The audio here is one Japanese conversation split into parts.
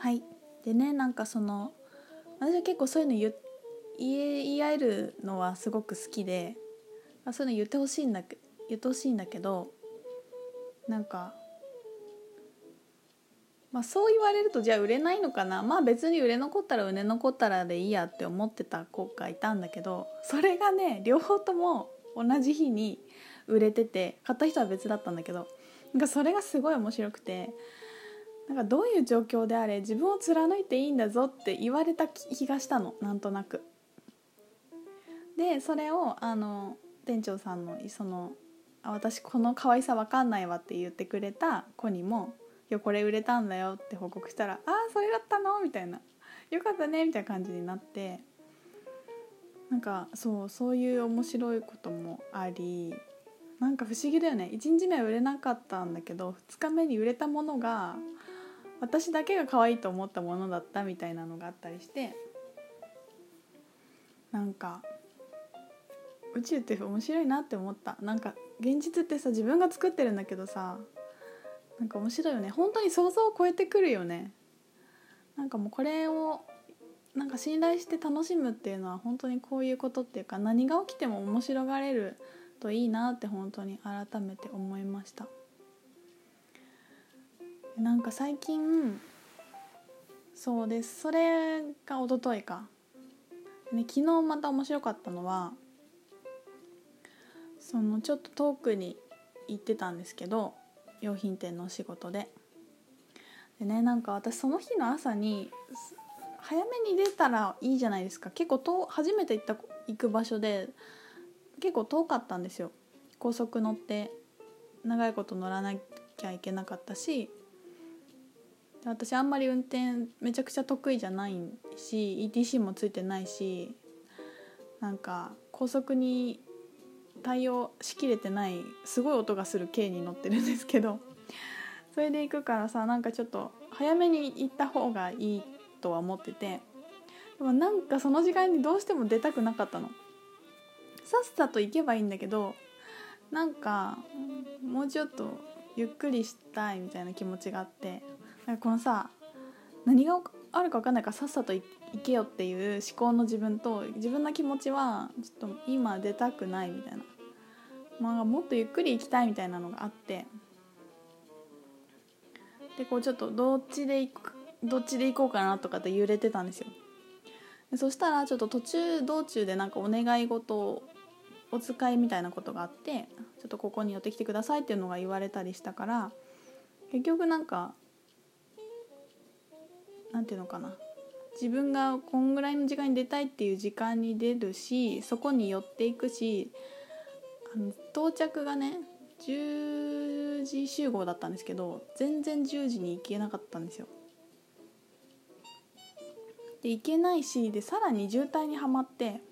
はい。でねなんかその私は結構そういうの言言え言い合えるのはすごく好きでまあそういうの言ってほしいんだけ言ってほしいんだけどなんかまあそう言われるとじゃあ売れないのかな。まあ別に売れ残ったら売れ残ったらでいいやって思ってた子がいたんだけどそれがね両方とも同じ日に売れてて買った人は別だったんだけどなんかそれがすごい面白くてなんかどういう状況であれ自分を貫いていいんだぞって言われた気がしたのなんとなく。でそれをあの店長さんのその私この可愛さわかんないわって言ってくれた子にも「いやこれ売れたんだよ」って報告したら「ああそれだったの?」みたいな「よかったね」みたいな感じになってなんかそうそういう面白いこともありなんか不思議だよね1日目は売れなかったんだけど2日目に売れたものが私だけが可愛いと思ったものだったみたいなのがあったりしてなんか宇宙って面白いなって思った。なんか現実ってさ自分が作ってるんだけどさなんか面白いよね。本当に想像を超えてくるよね。なんかもうこれをなんか信頼して楽しむっていうのは本当にこういうことっていうか何が起きても面白がれるといいなって本当に改めて思いました。なんか最近そうです。それが一昨日か、ね、昨日また面白かったのはそのちょっと遠くに行ってたんですけど用品店のお仕事で。でねなんか私その日の朝に早めに出たらいいじゃないですか。結構遠初めて行った行く場所で結構遠かったんですよ。高速乗って長いこと乗らなきゃいけなかったし私あんまり運転めちゃくちゃ得意じゃないし ETC もついてないしなんか高速に対応しきれてないすごい音がする軽に乗ってるんですけど それで行くからさなんかちょっと早めに行った方がいいとは思っててでもなんかその時間にどうしても出たくなかったの。さっさと行けばいいんだけどなんかもうちょっとゆっくりしたいみたいな気持ちがあってかこのさ何があるか分かんないからさっさと行けよっていう思考の自分と自分の気持ちはちょっと今出たくないみたいな、まあ、もっとゆっくり行きたいみたいなのがあって。でこうちょっとどっちで行くどっちで行こうかなとかって揺れてたんですよ。そしたらちょっと途中道中でなんかお願い事をお使いみたいなことがあってちょっとここに寄ってきてくださいっていうのが言われたりしたから結局なんかなんていうのかな自分がこんぐらいの時間に出たいっていう時間に出るしそこに寄っていくしあの到着がね10時集合だったんですけど全然10時に行けなかったんですよ。で行けないしでさらに渋滞にはまって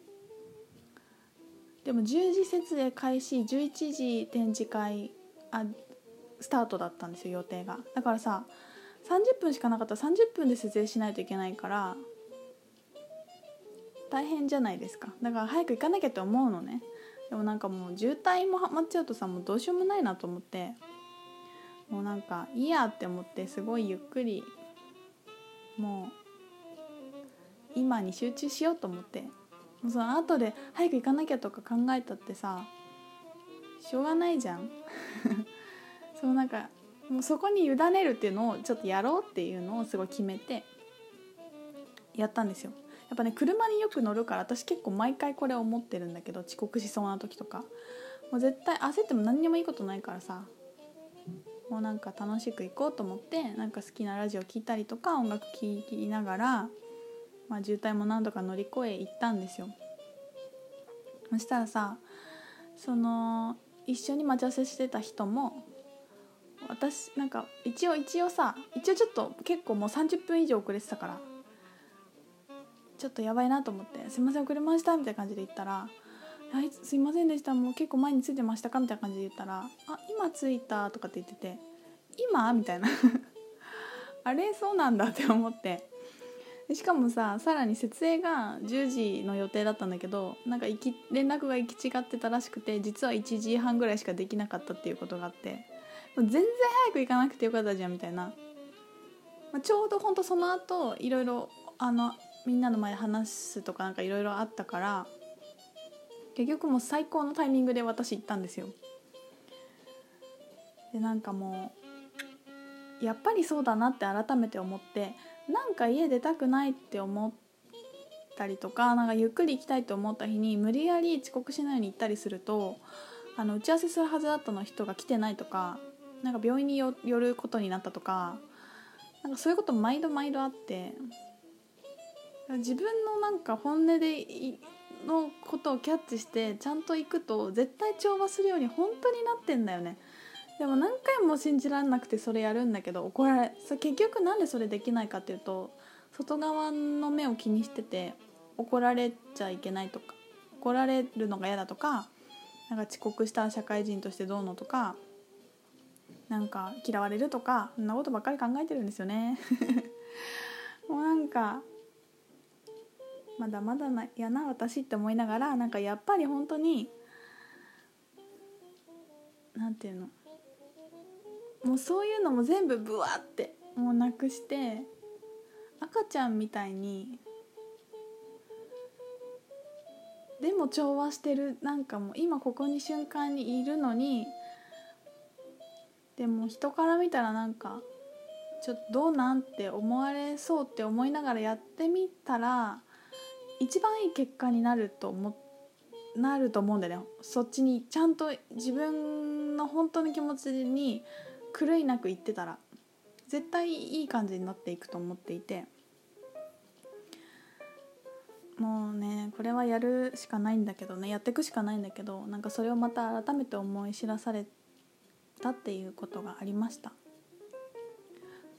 でも10時設営開始11時展示会あスタートだったんですよ予定がだからさ30分しかなかったら30分で設営しないといけないから大変じゃないですか。だから早く行かなきゃって思うのね。でもなんかもう渋滞もはまっちゃうとさもうどうしようもないなと思って。もうなんかいいやって思ってすごいゆっくりもう今に集中しようと思って。もうその後で早く行かなきゃとか考えたってさしょうがないじゃん。そうなんかもうそこに委ねるっていうのをちょっとやろうっていうのをすごい決めてやったんですよ。やっぱね車によく乗るから私結構毎回これ思ってるんだけど遅刻しそうな時とか。もう絶対焦っても何にもいいことないからさ。もうなんか楽しく行こうと思ってなんか好きなラジオ聴いたりとか音楽聴きながら、まあ、渋滞も何度か乗り越え行ったんですよ。そしたらさその一緒に待ち合わせしてた人も私なんか一応一応さ一応ちょっと結構もう30分以上遅れてたからちょっとやばいなと思って「すいません遅れました」みたいな感じで言ったら「はいすいませんでしたもう結構前に着いてましたか?」みたいな感じで言ったら「あ今着いた」とかって言ってて「今?」みたいな あれそうなんだって思ってしかもささらに設営が10時の予定だったんだけどなんか行き連絡が行き違ってたらしくて実は1時半ぐらいしかできなかったっていうことがあって全然早く行かなくてよかったじゃんみたいなまあ、ちょうどほんとその後いろいろあのみんなの前で話すとかなんかいろいろあったから結局もう最高のタイミングで私行ったんですよ。でなんかもうやっぱりそうだなって改めて思ってなんか家出たくないって思ったりとかなんかゆっくり行きたいと思った日に無理やり遅刻しないように行ったりするとあの打ち合わせするはずだったの人が来てないとかなんか病院に寄ることになったとかなんかそういうこと毎度毎度あって自分のなんか本音でのことをキャッチしてちゃんと行くと絶対調和するように本当になってんだよね。でも何回も信じられなくてそれやるんだけど怒られそ結局なんでそれできないかっていうと外側の目を気にしてて怒られちゃいけないとか怒られるのが嫌だとかなんか遅刻した社会人としてどうのとかなんか嫌われるとかそんなことばっかり考えてるんですよね。もうなんかまだまだなやな私って思いながらなんかやっぱり本当になんていうのもうそういうのも全部ブワってもうなくして赤ちゃんみたいにでも調和してるなんかもう今ここに瞬間にいるのにでも人から見たらなんかちょっとどうなんって思われそうって思いながらやってみたら一番いい結果になると思なると思うんだよね。そっちにちゃんと自分の本当の気持ちに狂いなく言ってたら絶対いい感じになっていくと思っていて。もうねこれはやるしかないんだけどねやっていくしかないんだけどなんかそれをまた改めて思い知らされたっていうことがありました。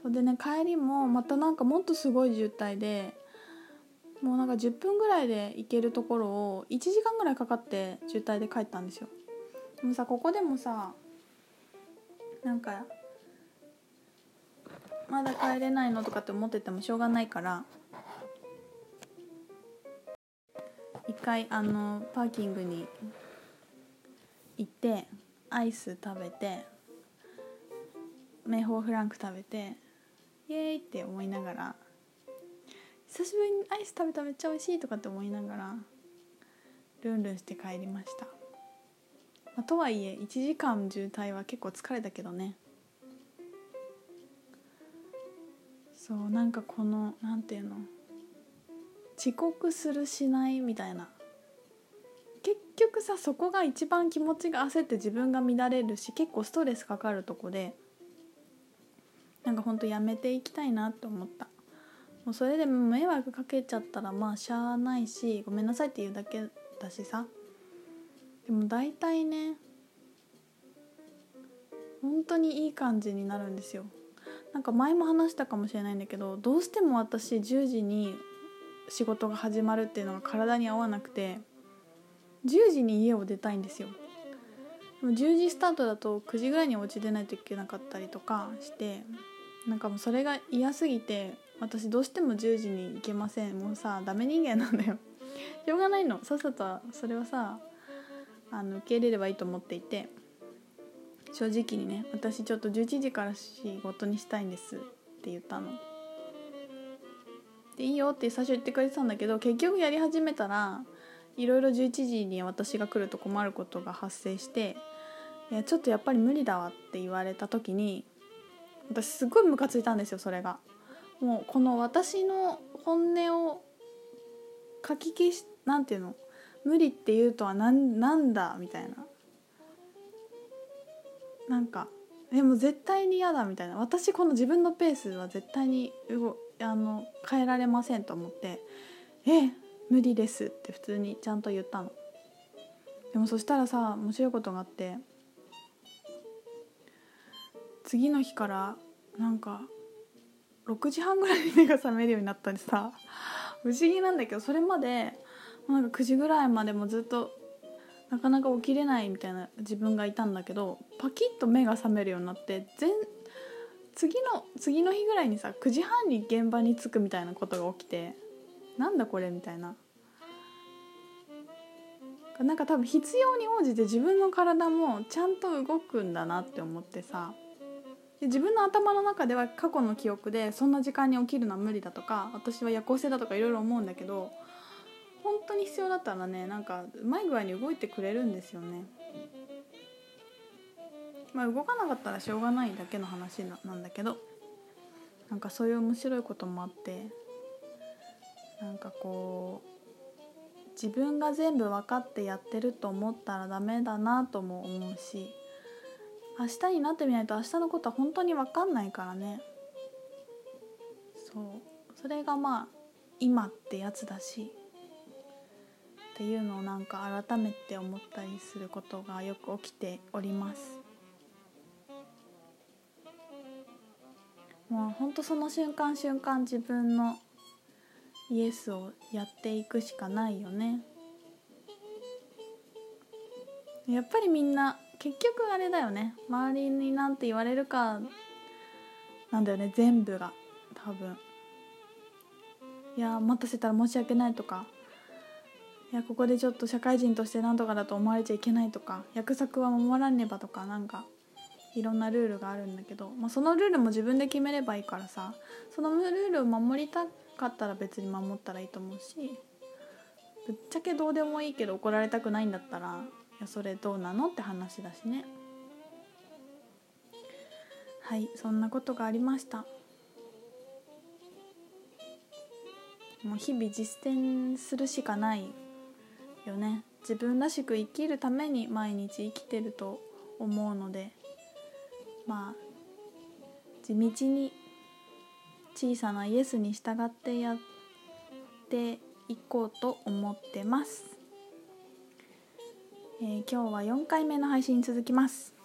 それでね帰りもまたなんかもっとすごい渋滞でもうなんか10分ぐらいで行けるところを1時間ぐらいかかって渋滞で帰ったんですよ。でもさここでもさなんかまだ帰れないのとかって思っててもしょうがないから一回あのパーキングに行ってアイス食べて明宝フランク食べてイエーイって思いながら久しぶりにアイス食べためっちゃ美味しいとかって思いながらルンルンして帰りました、まあ、とはいえ1時間渋滞は結構疲れたけどね。そうなんかこのなんていうの遅刻するしないみたいな。局さそこが一番気持ちが焦って自分が乱れるし結構ストレスかかるとこでなんかほんとやめていきたいなって思った。もうそれでも迷惑かけちゃったらまあしゃあないしごめんなさいって言うだけだしさ。でも大体ね本当にいい感じになるんですよ。なんか前も話したかもしれないんだけどどうしても私10時に仕事が始まるっていうのが体に合わなくて10時に家を出たいんですよ。10時スタートだと9時ぐらいにお家出ないといけなかったりとかしてなんかもうそれが嫌すぎて私どうしても10時に行けません。もうさダメ人間なんだよ。しょうがないの。さっさとそれはさあの受け入れればいいと思っていて正直にね私ちょっと11時から仕事にしたいんですって言ったの。でいいよって最初言ってくれてたんだけど結局やり始めたらいろいろ11時に私が来ると困ることが発生していやちょっとやっぱり無理だわって言われた時に私すごいムカついたんですよそれが。もうこの私の本音を書き消しなんていうの？無理って言うとは何なんだみたいな。なんかでも絶対に嫌だみたいな。私この自分のペースは絶対にあの変えられませんと思って「え無理です」って普通にちゃんと言ったの。でもそしたらさ面白いことがあって次の日からなんか6時半ぐらいに目が覚めるようになったりさ不思議なんだけどそれまでなんか9時ぐらいまでもずっとなかなか起きれないみたいな自分がいたんだけどパキッと目が覚めるようになって全次の次の日ぐらいにさ9時半に現場に着くみたいなことが起きてなんだこれみたいな。なんか多分必要に応じて自分の体もちゃんと動くんだなって思ってさ。で自分の頭の中では過去の記憶でそんな時間に起きるのは無理だとか私は夜行性だとかいろいろ思うんだけど本当に必要だったらねなんかうまい具合に動いてくれるんですよね。まあ動かなかったらしょうがないだけの話なんだけどなんかそういう面白いこともあって。なんかこう自分が全部分かってやってると思ったらダメだなとも思うし明日になってみないと明日のことは本当に分かんないからね。そう。それがまあ今ってやつだしっていうのをなんか改めて思ったりすることがよく起きております。もうほんとその瞬間瞬間自分のイエスをやっていくしかないよね。やっぱりみんな結局あれだよね。周りになんて言われるかなんだよね。全部が。多分。いや待たせたら申し訳ないとか。いやここでちょっと社会人として何とかだと思われちゃいけないとか。約束は守らねばとか。なんかいろんなルールがあるんだけど、まあ、そのルールも自分で決めればいいからさそのルールを守りたかったら別に守ったらいいと思うしぶっちゃけどうでもいいけど怒られたくないんだったらいやそれどうなのって話だしね。はいそんなことがありました。もう日々実践するしかないよね。自分らしく生きるために毎日生きてると思うので。まあ地道に小さなイエスに従ってやっていこうと思ってます、えー、今日は4回目の配信続きます。